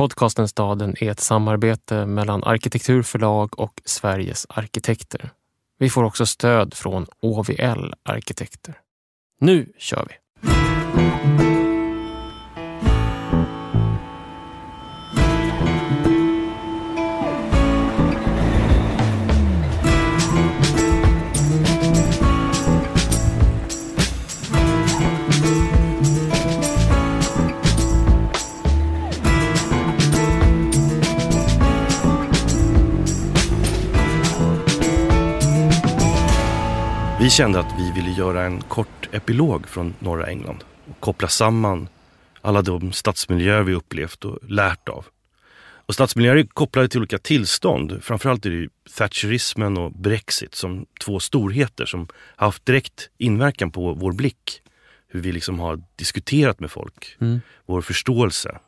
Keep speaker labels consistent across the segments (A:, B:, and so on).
A: Podcasten Staden är ett samarbete mellan Arkitekturförlag och Sveriges arkitekter. Vi får också stöd från OVL Arkitekter. Nu kör vi!
B: Vi kände att vi ville göra en kort epilog från norra England och koppla samman alla de stadsmiljöer vi upplevt och lärt av. Och stadsmiljöer är kopplade till olika tillstånd. Framförallt är det thatcherismen och Brexit som två storheter som har haft direkt inverkan på vår blick. Hur vi liksom har diskuterat med folk, mm. vår förståelse.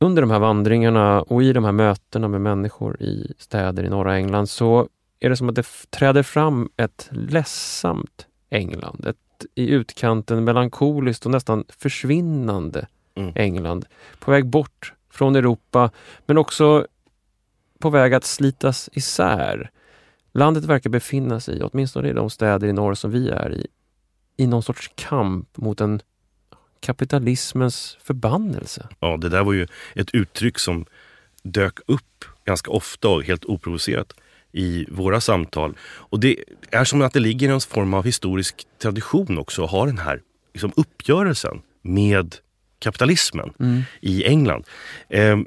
A: Under de här vandringarna och i de här mötena med människor i städer i norra England så är det som att det träder fram ett ledsamt England. Ett i utkanten melankoliskt och nästan försvinnande mm. England. På väg bort från Europa, men också på väg att slitas isär. Landet verkar befinna sig, åtminstone i de städer i norr som vi är i, i någon sorts kamp mot en kapitalismens förbannelse.
B: Ja, det där var ju ett uttryck som dök upp ganska ofta och helt oprovocerat i våra samtal. Och det är som att det ligger i någon form av historisk tradition också att ha den här liksom, uppgörelsen med kapitalismen mm. i England. Eh,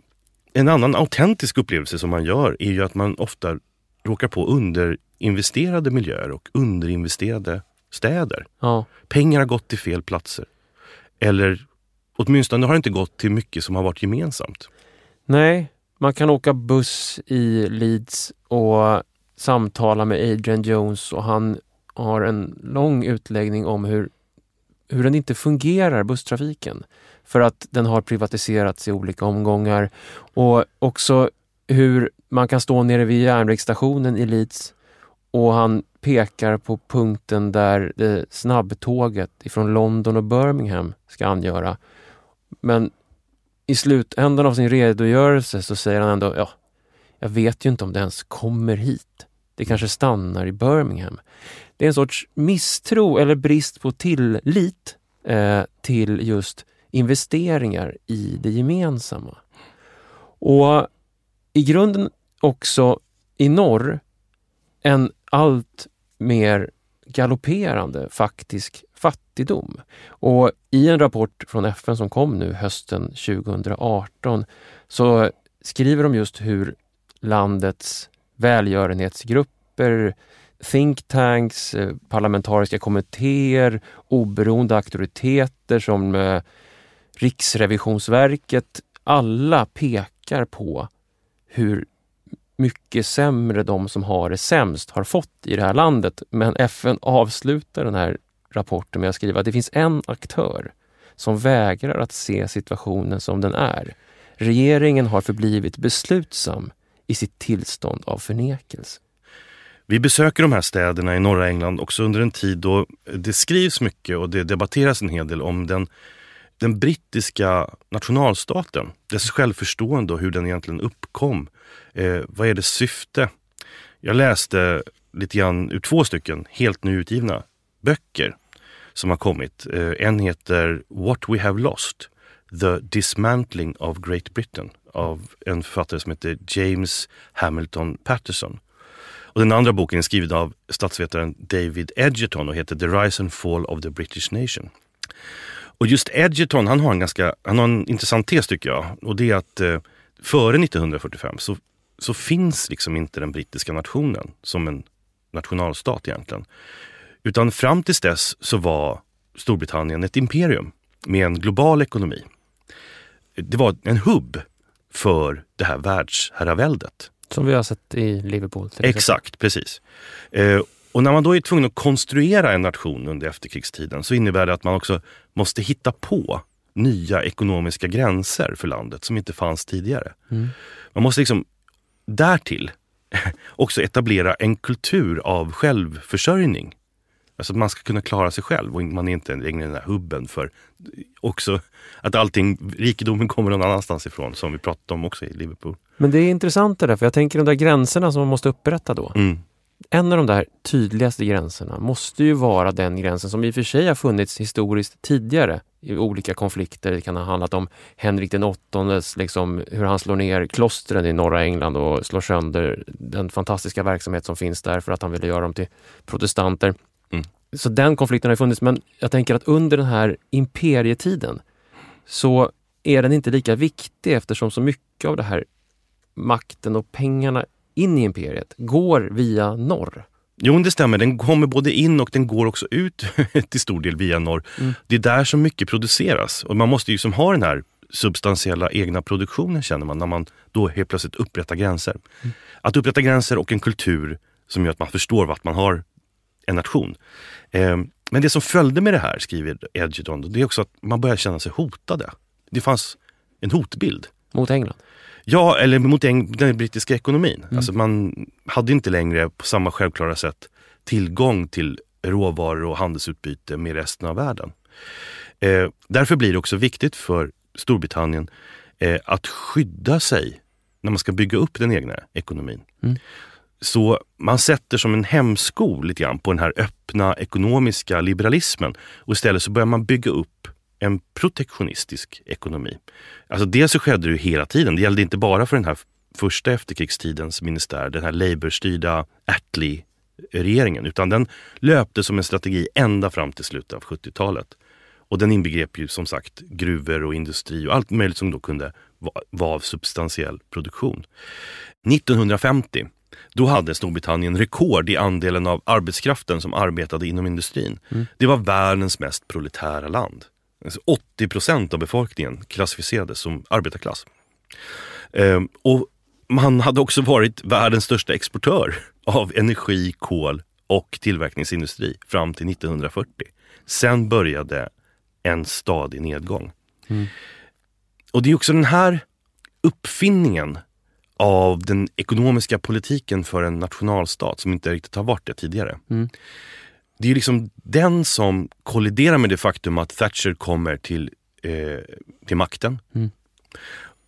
B: en annan autentisk upplevelse som man gör är ju att man ofta råkar på underinvesterade miljöer och underinvesterade städer. Ja. Pengar har gått till fel platser. Eller åtminstone har det inte gått till mycket som har varit gemensamt.
A: Nej, man kan åka buss i Leeds och samtala med Adrian Jones och han har en lång utläggning om hur, hur den inte fungerar, busstrafiken. För att den har privatiserats i olika omgångar. Och också hur man kan stå nere vid järnvägsstationen i Leeds och han pekar på punkten där snabbtåget ifrån London och Birmingham ska angöra. Men i slutändan av sin redogörelse så säger han ändå, ja, jag vet ju inte om det ens kommer hit. Det kanske stannar i Birmingham. Det är en sorts misstro eller brist på tillit eh, till just investeringar i det gemensamma. Och i grunden också i norr en allt mer galopperande faktisk fattigdom. Och i en rapport från FN som kom nu hösten 2018 så skriver de just hur landets välgörenhetsgrupper, think tanks, eh, parlamentariska kommittéer, oberoende auktoriteter som eh, Riksrevisionsverket, alla pekar på hur mycket sämre de som har det sämst har fått i det här landet. Men FN avslutar den här rapporten med att skriva att det finns en aktör som vägrar att se situationen som den är. Regeringen har förblivit beslutsam i sitt tillstånd av förnekelse.
B: Vi besöker de här städerna i norra England också under en tid då det skrivs mycket och det debatteras en hel del om den, den brittiska nationalstaten, dess självförstående och hur den egentligen uppkom. Eh, vad är dess syfte? Jag läste lite grann ur två stycken helt nyutgivna böcker som har kommit. Eh, en heter What We Have Lost, The Dismantling of Great Britain av en författare som heter James Hamilton Patterson. Och den andra boken är skriven av statsvetaren David Edgerton och heter The Rise and Fall of the British Nation. Och just Edgerton, han har en ganska han har en intressant tes tycker jag. Och det är att eh, före 1945 så, så finns liksom inte den brittiska nationen som en nationalstat egentligen. Utan fram tills dess så var Storbritannien ett imperium med en global ekonomi. Det var en hubb för det här världsherraväldet.
A: Som vi har sett i Liverpool.
B: Exakt, precis. Eh, och när man då är tvungen att konstruera en nation under efterkrigstiden så innebär det att man också måste hitta på nya ekonomiska gränser för landet som inte fanns tidigare. Mm. Man måste liksom därtill också etablera en kultur av självförsörjning Alltså att man ska kunna klara sig själv och man är inte längre den där hubben för också att allting, rikedomen kommer någon annanstans ifrån som vi pratade om också i Liverpool.
A: Men det är intressant det där, för jag tänker de där gränserna som man måste upprätta då.
B: Mm.
A: En av de där tydligaste gränserna måste ju vara den gränsen som i och för sig har funnits historiskt tidigare i olika konflikter. Det kan ha handlat om Henrik den åttondes, liksom, hur han slår ner klostren i norra England och slår sönder den fantastiska verksamhet som finns där för att han ville göra dem till protestanter.
B: Mm.
A: Så den konflikten har funnits, men jag tänker att under den här imperietiden så är den inte lika viktig eftersom så mycket av det här makten och pengarna in i imperiet går via norr.
B: Jo, det stämmer. Den kommer både in och den går också ut till stor del via norr.
A: Mm.
B: Det är där som mycket produceras och man måste ju som ha den här substantiella egna produktionen känner man när man då helt plötsligt upprättar gränser.
A: Mm.
B: Att upprätta gränser och en kultur som gör att man förstår vart man har en nation. Eh, men det som följde med det här, skriver Edgerton, det är också att man börjar känna sig hotade. Det fanns en hotbild.
A: Mot England.
B: Ja, eller mot den, brittiska ekonomin. Alltså man hade inte längre på samma självklara sätt tillgång till råvaror och handelsutbyte med resten av världen. Eh, därför blir det också viktigt för Storbritannien eh, att skydda sig när man ska bygga upp den egna ekonomin.
A: Mm.
B: Så man sätter som en hämsko lite grann på den här öppna ekonomiska liberalismen och istället så börjar man bygga upp en protektionistisk ekonomi. Alltså dels så skedde det ju hela tiden. Det gällde inte bara för den här första efterkrigstidens ministär, den här Labourstyrda Attlee-regeringen, utan den löpte som en strategi ända fram till slutet av 70-talet. Och den inbegrep ju som sagt gruvor och industri och allt möjligt som då kunde vara av substantiell produktion. 1950 då hade Storbritannien rekord i andelen av arbetskraften som arbetade inom industrin. Det var världens mest proletära land. Alltså 80 procent av befolkningen klassificerades som arbetarklass. Ehm, och man hade också varit världens största exportör av energi, kol och tillverkningsindustri fram till 1940. Sen började en stadig nedgång. Och det är också den här uppfinningen av den ekonomiska politiken för en nationalstat som inte riktigt har varit det tidigare.
A: Mm.
B: Det är liksom den som kolliderar med det faktum att Thatcher kommer till, eh, till makten
A: Mm.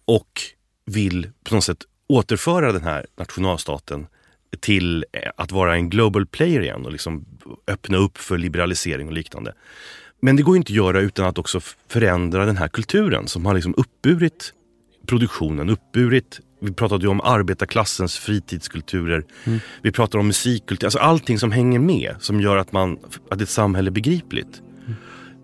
B: och vill på något sätt återföra den här nationalstaten till eh, att vara en global player igen och liksom öppna upp för liberalisering och liknande. Men det går inte att göra utan att också förändra den här kulturen som har liksom uppburit produktionen, uppburit vi pratade ju om arbetarklassens fritidskulturer. Vi pratar om musikkultur, alltså allting som hänger med som gör att, man, att ett samhälle är begripligt.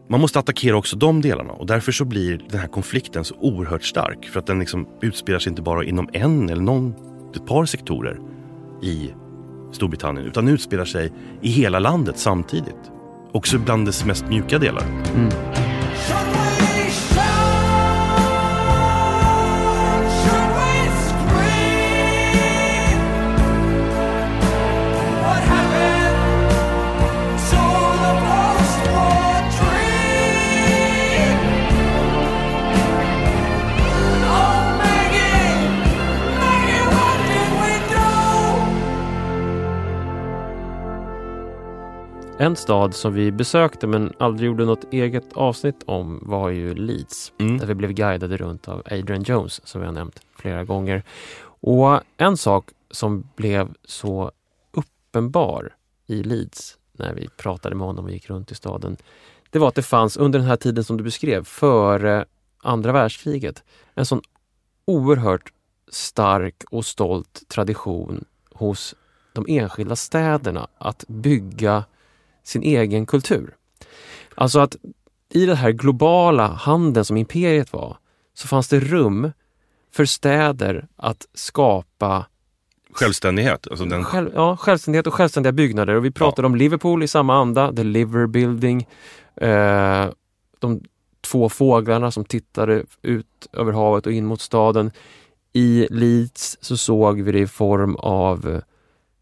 B: Man måste attackera också de delarna och därför så blir den här konflikten så oerhört stark. För att den liksom utspelar sig inte bara inom en eller någon, ett par sektorer i Storbritannien utan utspelar sig i hela landet samtidigt. Också bland dess mest mjuka delar.
C: Should
A: En stad som vi besökte men aldrig gjorde något eget avsnitt om var ju Leeds.
B: Mm.
A: Där vi blev guidade runt av Adrian Jones som vi har nämnt flera gånger. Och en sak som blev så uppenbar i Leeds när vi pratade med honom och gick runt i staden. Det var att det fanns under den här tiden som du beskrev, före andra världskriget, en sån oerhört stark och stolt tradition hos de enskilda städerna att bygga sin egen kultur. Alltså att i den här globala handeln som imperiet var så fanns det rum för städer att skapa
B: Självständighet. Alltså den,
A: själv, ja, självständighet och självständiga byggnader. Och vi pratade om Liverpool i samma anda, The Liver Building. Eh, de två fåglarna som tittade ut över havet och in mot staden. I Leeds så såg vi det i form av eh,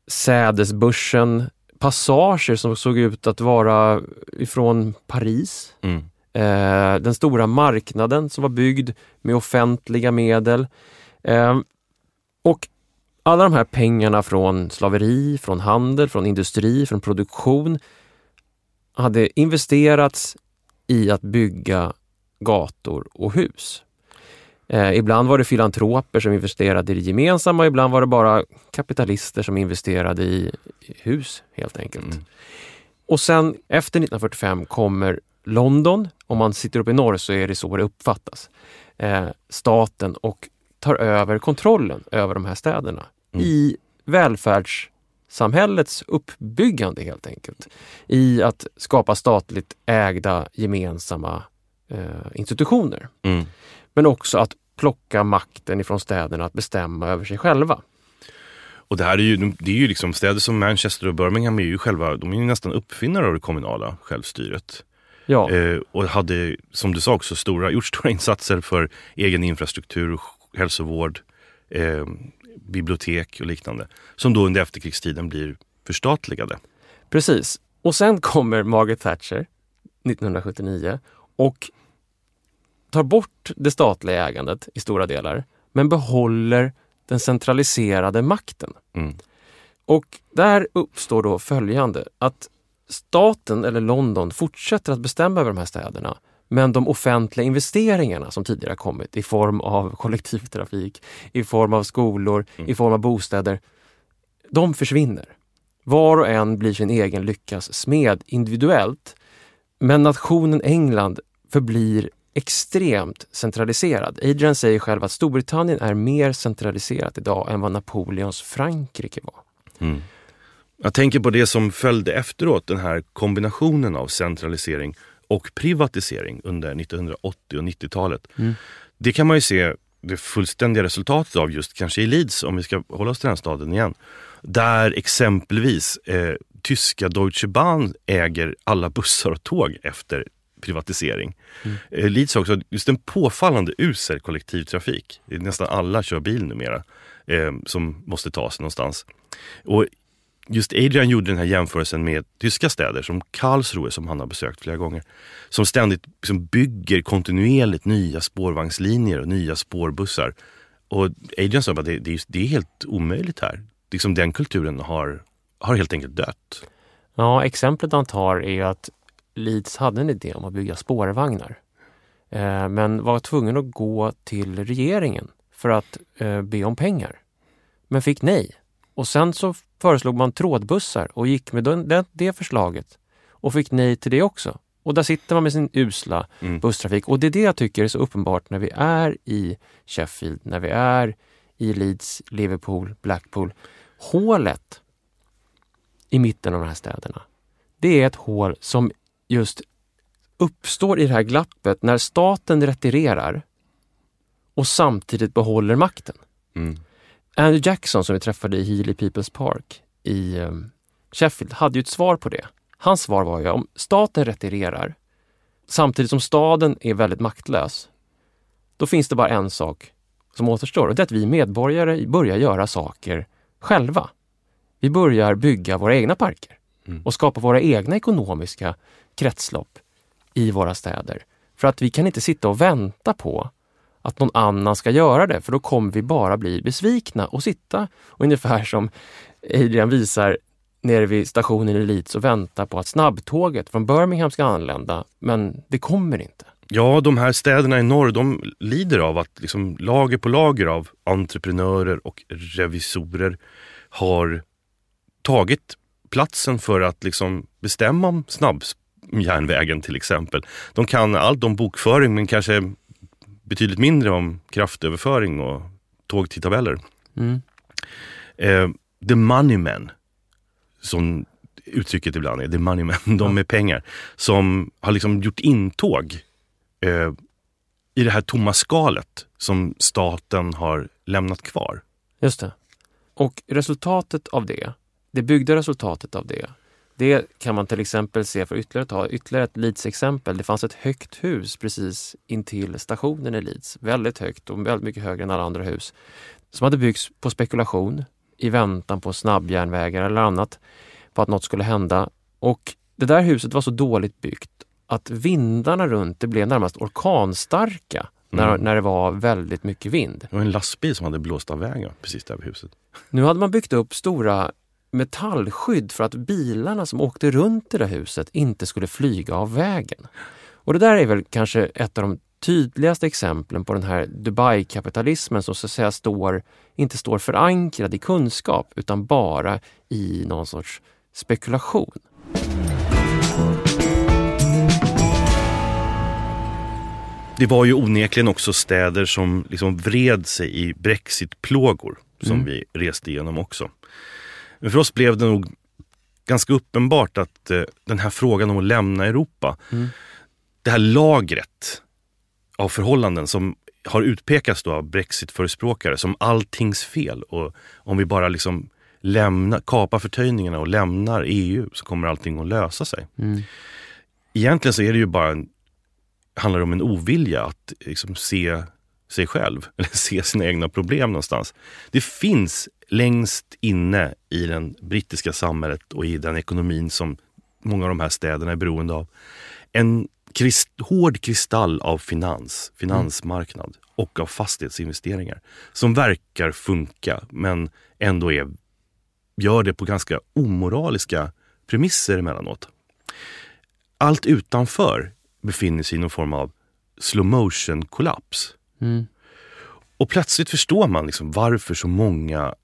A: sädesbörsen, passager som såg ut att vara ifrån Paris.
B: mm.
A: Eh, den stora marknaden som var byggd med offentliga medel. Eh, och alla de här pengarna från slaveri, från handel, från industri, från produktion. hade investerats i att bygga gator och hus. Eh, ibland var det filantroper som investerade i det gemensamma, ibland var det bara kapitalister som investerade i hus helt enkelt.
B: Mm.
A: Och sen efter 1945 kommer London. Om man sitter uppe i norr så är det så det uppfattas. Eh, staten och tar över kontrollen över de här städerna
B: Mm.
A: i välfärdssamhällets uppbyggande helt enkelt. I att skapa statligt ägda gemensamma eh, institutioner.
B: Mm.
A: Men också att plocka makten ifrån städerna att bestämma över sig själva.
B: Och det här är ju, det är ju liksom städer som Manchester och Birmingham är ju själva, de är ju nästan uppfinnare av det kommunala självstyret.
A: Ja,
B: Eh, och hade, som du sa också, stora, gjort stora insatser för egen infrastruktur, hälsovård, eh, bibliotek och liknande. Som då under efterkrigstiden blir förstatligade.
A: precis. Och sen kommer Margaret Thatcher 1979 och tar bort det statliga ägandet i stora delar, men behåller den centraliserade makten.
B: Mm.
A: Och där uppstår då följande, att staten eller London fortsätter att bestämma över de här städerna. Men de offentliga investeringarna som tidigare kommit i form av kollektivtrafik, i form av skolor, i form av bostäder, de försvinner. Var och en blir sin egen lyckas smed individuellt. Men nationen England förblir extremt centraliserad. Adrian säger själv att Storbritannien är mer centraliserat idag än vad Napoleons Frankrike var.
B: Mm. Jag tänker på det som följde efteråt, den här kombinationen av centralisering och privatisering under 1980 och 90-talet.
A: Mm.
B: Det kan man ju se det fullständiga resultatet av just kanske i Leeds, om vi ska hålla oss till den staden igen. Där exempelvis eh, tyska Deutsche Bahn äger alla bussar och tåg efter privatisering. Eh, Leeds har också just en påfallande usel kollektivtrafik. Nästan alla kör bil numera eh, som måste tas någonstans. Och just Adrian gjorde den här jämförelsen med tyska städer som Karlsruhe som han har besökt flera gånger. Som ständigt liksom bygger kontinuerligt nya spårvagnslinjer och nya spårbussar. Och Adrian sa att det, det, är- det är helt omöjligt här. Liksom den kulturen har, har helt enkelt dött.
A: Ja, exemplet han tar är att Leeds hade en idé om att bygga spårvagnar. Eh, men var tvungen att gå till regeringen för att eh, be om pengar. Men fick nej. Och sen så föreslog man trådbussar och gick med den, det, det förslaget och fick nej till det också. Och där sitter man med sin usla
B: Mm.
A: busstrafik. Och det är det jag tycker är så uppenbart när vi är i Sheffield, när vi är i Leeds, Liverpool, Blackpool. Hålet i mitten av de här städerna, det är ett hål som just uppstår i det här glappet när staten retirerar och samtidigt behåller makten.
B: Mm.
A: Andrew Jackson som vi träffade i Healy People's Park i um, Sheffield hade ju ett svar på det. Hans svar var ju om staten retirerar samtidigt som staden är väldigt maktlös, då finns det bara en sak som återstår och det är att vi medborgare börjar göra saker själva. Vi börjar bygga våra egna parker
B: Mm.
A: och skapa våra egna ekonomiska kretslopp i våra städer. För att vi kan inte sitta och vänta på att någon annan ska göra det, för då kommer vi bara bli besvikna och sitta ungefär som Adrian visar nere vid stationen i Leeds och vänta på att snabbtåget från Birmingham ska anlända, men det kommer inte.
B: Ja, de här städerna i norr de lider av att liksom lager på lager av entreprenörer och revisorer har tagit platsen för att liksom bestämma om snabbspår snabbjärnvägen till exempel. De kan allt om bokföring men kanske betydligt mindre om kraftöverföring och tågtidtabeller.
A: Mm.
B: Eh, the money men, som uttrycket ibland är, the money men, de med pengar, som har liksom gjort intåg eh, i det här tomma skalet som staten har lämnat kvar.
A: Just det. Och resultatet av det, det byggda resultatet av det, det kan man till exempel se, för ytterligare ta ytterligare ett Leeds-exempel. Det fanns ett högt hus precis intill stationen i Leeds, väldigt högt och väldigt mycket högre än alla andra hus, som hade byggts på spekulation i väntan på snabbjärnvägar eller annat, på att något skulle hända. Och det där huset var så dåligt byggt att vindarna runt det blev närmast orkanstarka när,
B: Mm.
A: när det var väldigt mycket vind.
B: Det var en lastbil som hade blåst av vägen precis där vid huset.
A: Nu hade man byggt upp stora metallskydd för att bilarna som åkte runt i det huset inte skulle flyga av vägen. Och det där är väl kanske ett av de tydligaste exemplen på den här Dubai-kapitalismen som så att säga står, inte står förankrad i kunskap utan bara i någon sorts spekulation.
B: Det var ju onekligen också städer som liksom vred sig i brexitplågor som
A: Mm.
B: vi reste igenom också. Men för oss blev det nog ganska uppenbart att eh, den här frågan om att lämna Europa,
A: Mm.
B: det här lagret av förhållanden som har utpekats då av brexitförespråkare som alltings fel och om vi bara liksom lämnar, kapar förtöjningarna och lämnar EU så kommer allting att lösa sig.
A: Mm.
B: Egentligen så är det ju bara en, handlar det om en ovilja att liksom se sig själv, eller se sina egna problem någonstans. Det finns längst inne i det brittiska samhället och i den ekonomin som många av de här städerna är beroende av, en krist, hård kristall av finans, finansmarknad och av fastighetsinvesteringar som verkar funka men ändå är, gör det på ganska omoraliska premisser emellanåt. Allt utanför befinner sig i någon form av slow motion kollaps.
A: Mm.
B: Och plötsligt förstår man liksom varför så många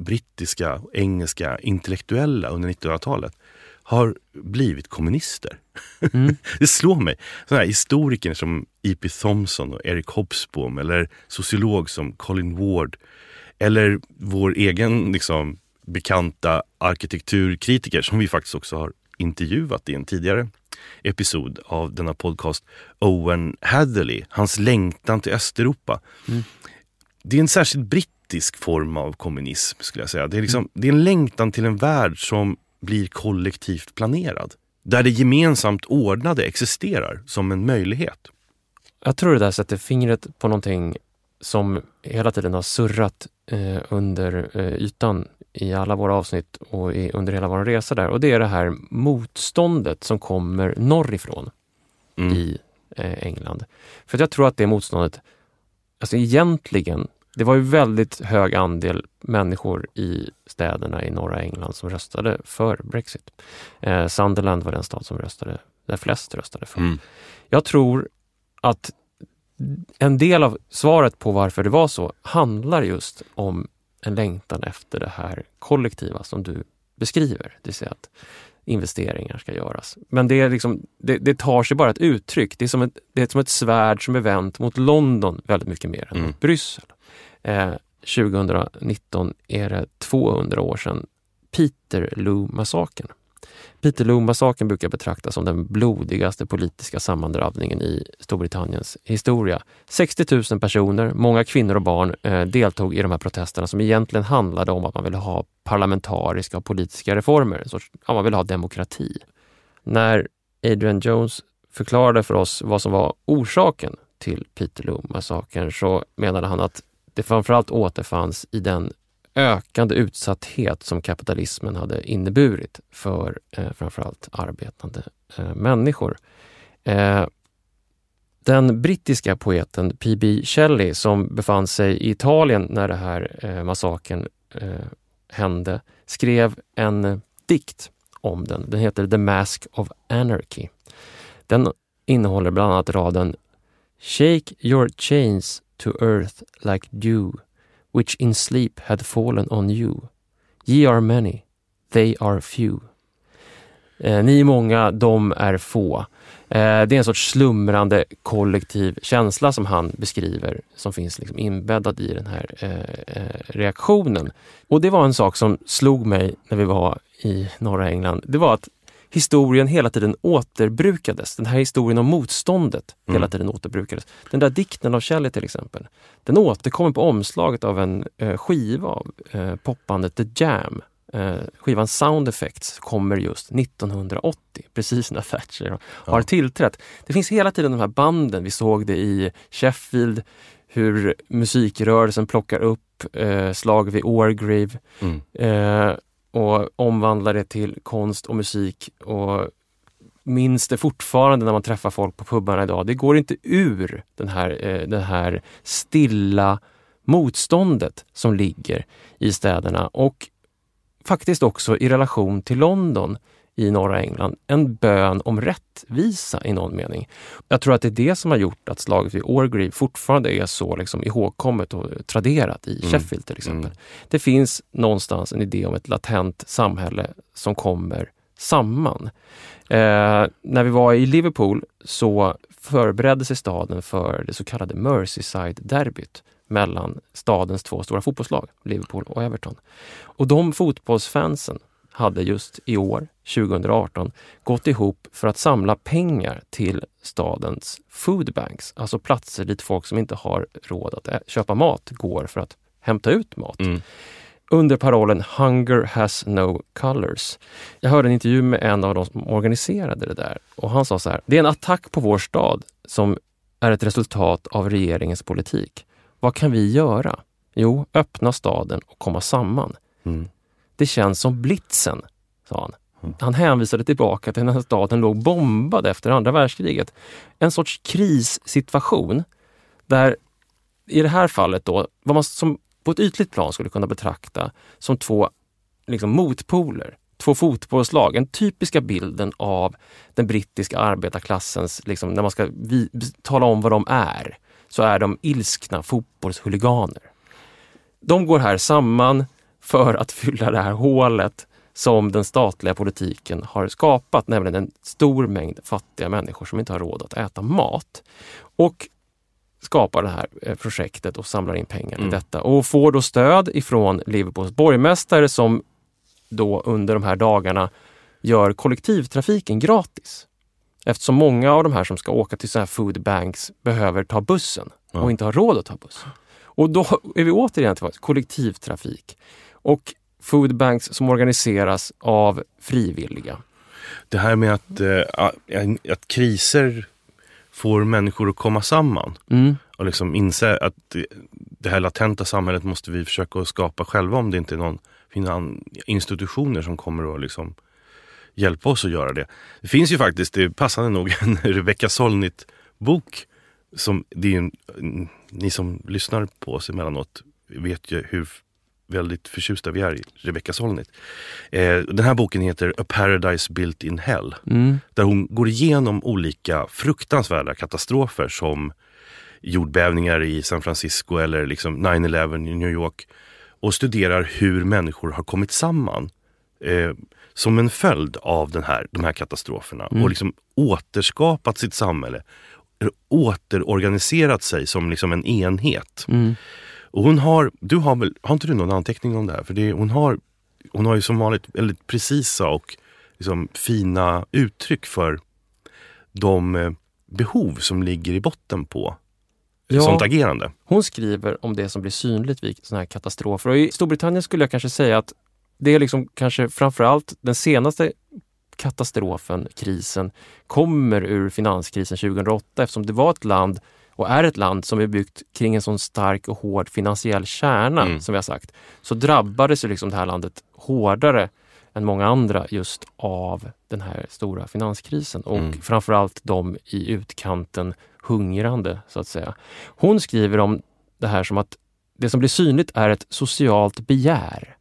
B: brittiska och engelska intellektuella under 1900-talet har blivit kommunister.
A: Mm.
B: Det slår mig. Sådana här historiker som E.P. Thompson och Eric Hobsbawm eller sociolog som Colin Ward eller vår egen liksom, bekanta arkitekturkritiker som vi faktiskt också har intervjuat i en tidigare episod av denna podcast, Owen Hatherley, hans längtan till Östeuropa. Det är en särskilt brittisk form av kommunism skulle jag säga. Det är, liksom, det är en längtan till en värld som blir kollektivt planerad. Där det gemensamt ordnade existerar som en möjlighet.
A: Jag tror det där sätter fingret på någonting som hela tiden har surrat eh, under eh, ytan i alla våra avsnitt och i, under hela vår resa där. Och det är det här motståndet som kommer norrifrån
B: Mm.
A: i eh, England. För jag tror att det motståndet, alltså egentligen, det var ju väldigt hög andel människor i städerna i norra England som röstade för Brexit. Eh, Sunderland var den stad som röstade, där flest röstade för.
B: Mm.
A: Jag tror att en del av svaret på varför det var så handlar just om en längtan efter det här kollektiva som du beskriver. Det vill säga att investeringar ska göras. Men det, är liksom, det, det tar sig bara ett uttryck. Det är, som ett, det är som ett svärd som är vänt mot London väldigt mycket mer än
B: Mm.
A: mot Bryssel. Eh, 2019 är det 200 år sedan Peterloo-massakern. Peterloo-massakern brukar betraktas som den blodigaste politiska sammandrabbningen i Storbritanniens historia. 60 000 personer, många kvinnor och barn, eh, deltog i de här protesterna som egentligen handlade om att man ville ha parlamentariska och politiska reformer. En sorts, ja, man ville ha demokrati. När Adrian Jones förklarade för oss vad som var orsaken till Peterloo-massakern så menade han att det framförallt återfanns i den ökande utsatthet som kapitalismen hade inneburit för eh, framförallt arbetande eh, människor. Eh, den brittiska poeten P.B. Shelley som befann sig i Italien när den här eh, massakern eh, hände skrev en dikt om den. Den heter The Mask of Anarchy. Den innehåller bland annat raden Shake your chains to earth like dew which in sleep had fallen on you. Ye are many, they are few. Eh, ni är många, de är få. Eh, det är en sorts slumrande kollektiv känsla som han beskriver, som finns liksom inbäddad i den här eh, eh reaktionen. Och det var en sak som slog mig när vi var i norra England. Det var att historien hela tiden återbrukades. Den här historien om motståndet
B: Mm.
A: hela tiden återbrukades. Den där dikten av Shelley till exempel, den återkommer på omslaget av en eh, skiva av eh, popbandet The Jam. Eh, skivan Sound Effects kommer just 1980, precis när Thatcher har
B: Ja.
A: tillträtt. Det finns hela tiden de här banden, vi såg det i Sheffield, hur musikrörelsen plockar upp eh, slag vid Orgrave
B: Mm.
A: eh, och omvandlar det till konst och musik. Och minns det fortfarande när man träffar folk på pubarna idag. Det går inte ur den här, eh, det här stilla motståndet som ligger i städerna. Och faktiskt också i relation till London i norra England en bön om rättvisa i någon mening. Jag tror att det är det som har gjort att slaget vid Orgreave fortfarande är så liksom ihågkommet och traderat i
B: Mm.
A: Sheffield till exempel.
B: Mm.
A: Det finns någonstans en idé om ett latent samhälle som kommer samman. Eh, när vi var i Liverpool så förberedde sig staden för det så kallade Merseyside-derbyt mellan stadens två stora fotbollslag, Liverpool och Everton. Och de fotbollsfansen hade just i år, 2018, gått ihop för att samla pengar till stadens foodbanks, alltså platser dit folk som inte har råd att köpa mat går för att hämta ut mat
B: Mm.
A: under parollen Hunger has no colors. Jag hörde en intervju med en av de som organiserade det där och han sa så här, det är en attack på vår stad som är ett resultat av regeringens politik. Vad kan vi göra? Jo, öppna staden och komma samman.
B: Mm.
A: Det känns som blitzen, sa han. Han hänvisade tillbaka till när staden låg bombad efter andra världskriget. En sorts krissituation där i det här fallet då, vad man som på ett ytligt plan skulle kunna betrakta som två liksom, motpoler. Två fotbollslag, den typiska bilden av den brittiska arbetarklassens, liksom, när man ska vi, tala om vad de är, så är de ilskna fotbollshuliganer. De går här samman för att fylla det här hålet som den statliga politiken har skapat, nämligen en stor mängd fattiga människor som inte har råd att äta mat. Och skapar det här eh, projektet och samlar in pengar till
B: Mm.
A: detta och får då stöd ifrån Liverpools borgmästare som då under de här dagarna gör kollektivtrafiken gratis. Eftersom många av de här som ska åka till så här food banks behöver ta bussen och inte har råd att ta bussen. Och då är vi återigen till kollektivtrafik och food banks som organiseras av frivilliga.
B: Det här med att, eh, att kriser får människor att komma samman
A: Mm.
B: och liksom inse att det, här latenta samhället måste vi försöka skapa själva om det inte är någon institutioner som kommer att liksom hjälpa oss att göra det. Det finns ju faktiskt, det passande nog, en Rebecca Solnit-bok. Som, det är en, ni som lyssnar på oss emellanåt vet ju hur väldigt förtjusta vi är i Rebecca Solnit. Eh, den här boken heter A Paradise Built in Hell.
A: Mm.
B: Där hon går igenom olika fruktansvärda katastrofer som jordbävningar i San Francisco eller liksom 9-11 i New York. Och studerar hur människor har kommit samman eh, som en följd av den här, de här katastroferna.
A: Mm.
B: Och liksom återskapat sitt samhälle. Återorganiserat sig som liksom en enhet.
A: Mm.
B: Och hon har, du har väl, har inte du någon anteckning om det här? För det, hon, har, hon har ju som vanligt väldigt precisa och liksom fina uttryck för de eh, behov som ligger i botten på
A: Ja.
B: sånt agerande.
A: Hon skriver om det som blir synligt vid sådana här katastrofer. Och I Storbritannien skulle jag kanske säga att det är liksom kanske framförallt den senaste katastrofen, krisen, kommer ur finanskrisen 2008 eftersom det var ett land och är ett land som är byggt kring en sån stark och hård finansiell kärna
B: Mm.
A: som vi har sagt. Så drabbades ju liksom det här landet hårdare än många andra just av den här stora finanskrisen och
B: Mm.
A: framförallt de i utkanten hungrande så att säga. Hon skriver om det här som att det som blir synligt är ett socialt begär.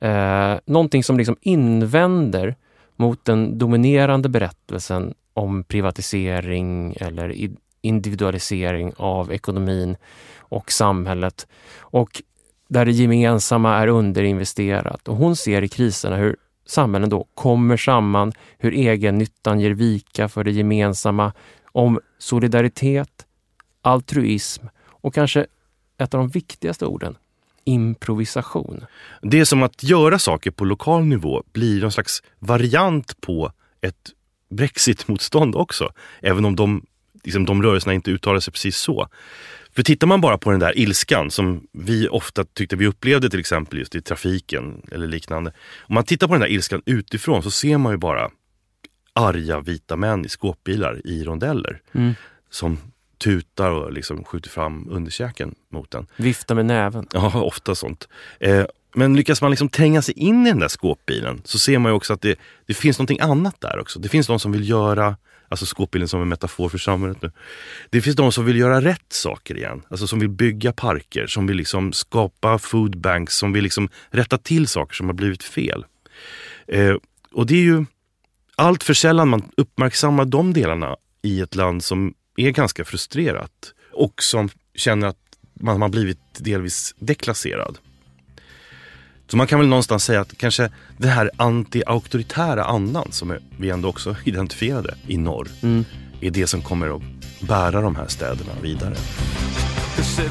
A: Eh, någonting som liksom invänder mot den dominerande berättelsen om privatisering eller individualisering av ekonomin och samhället. Och där det gemensamma är underinvesterat. Och hon ser i kriserna hur samhällen då kommer samman, hur egennyttan ger vika för det gemensamma, om solidaritet, altruism och kanske ett av de viktigaste orden, improvisation.
B: Det är som att göra saker på lokal nivå blir någon slags variant på ett brexitmotstånd också. Även om de, liksom, de rörelserna inte uttalar sig precis så. För tittar man bara på den där ilskan som vi ofta tyckte vi upplevde till exempel just i trafiken eller liknande. Om man tittar på den där ilskan utifrån så ser man ju bara arga vita män i skåpbilar i rondeller.
A: Mm.
B: Som tutar och liksom skjuter fram underkäken mot den.
A: Vifta med näven.
B: Ja, ofta sånt. Eh, men lyckas man liksom tränga sig in i den där skåpbilen så ser man ju också att det, det finns någonting annat där också. Det finns de som vill göra Alltså skåpbilen som en metafor för samhället nu. Det finns de som vill göra rätt saker igen. Alltså som vill bygga parker, som vill liksom skapa foodbanks, som vill liksom rätta till saker som har blivit fel. Eh, och det är ju allt för sällan man uppmärksammar de delarna i ett land som är ganska frustrerat och som känner att man har blivit delvis deklasserad. Så man kan väl någonstans säga att kanske den här anti-auktoritära andan som vi ändå också identifierade i norr
A: Mm.
B: är det som kommer att bära de här städerna vidare.
D: Cause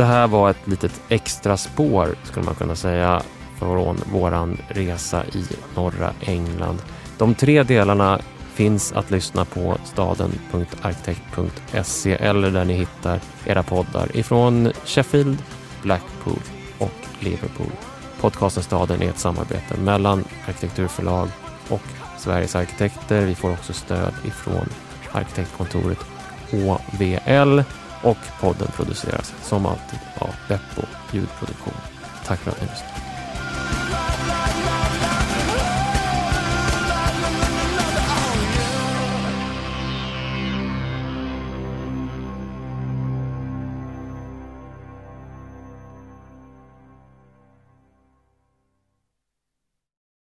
A: Det här var ett litet extra spår skulle man kunna säga från våran resa i norra England. De tre delarna finns att lyssna på staden.arkitekt.se eller där ni hittar era poddar ifrån Sheffield, Blackpool och Liverpool. Podcasten Staden är ett samarbete mellan arkitekturförlag och Sveriges arkitekter. Vi får också stöd ifrån arkitektkontoret HVL och podden produceras som alltid av Beppo ljudproduktion. Tack för att ni lyssnade.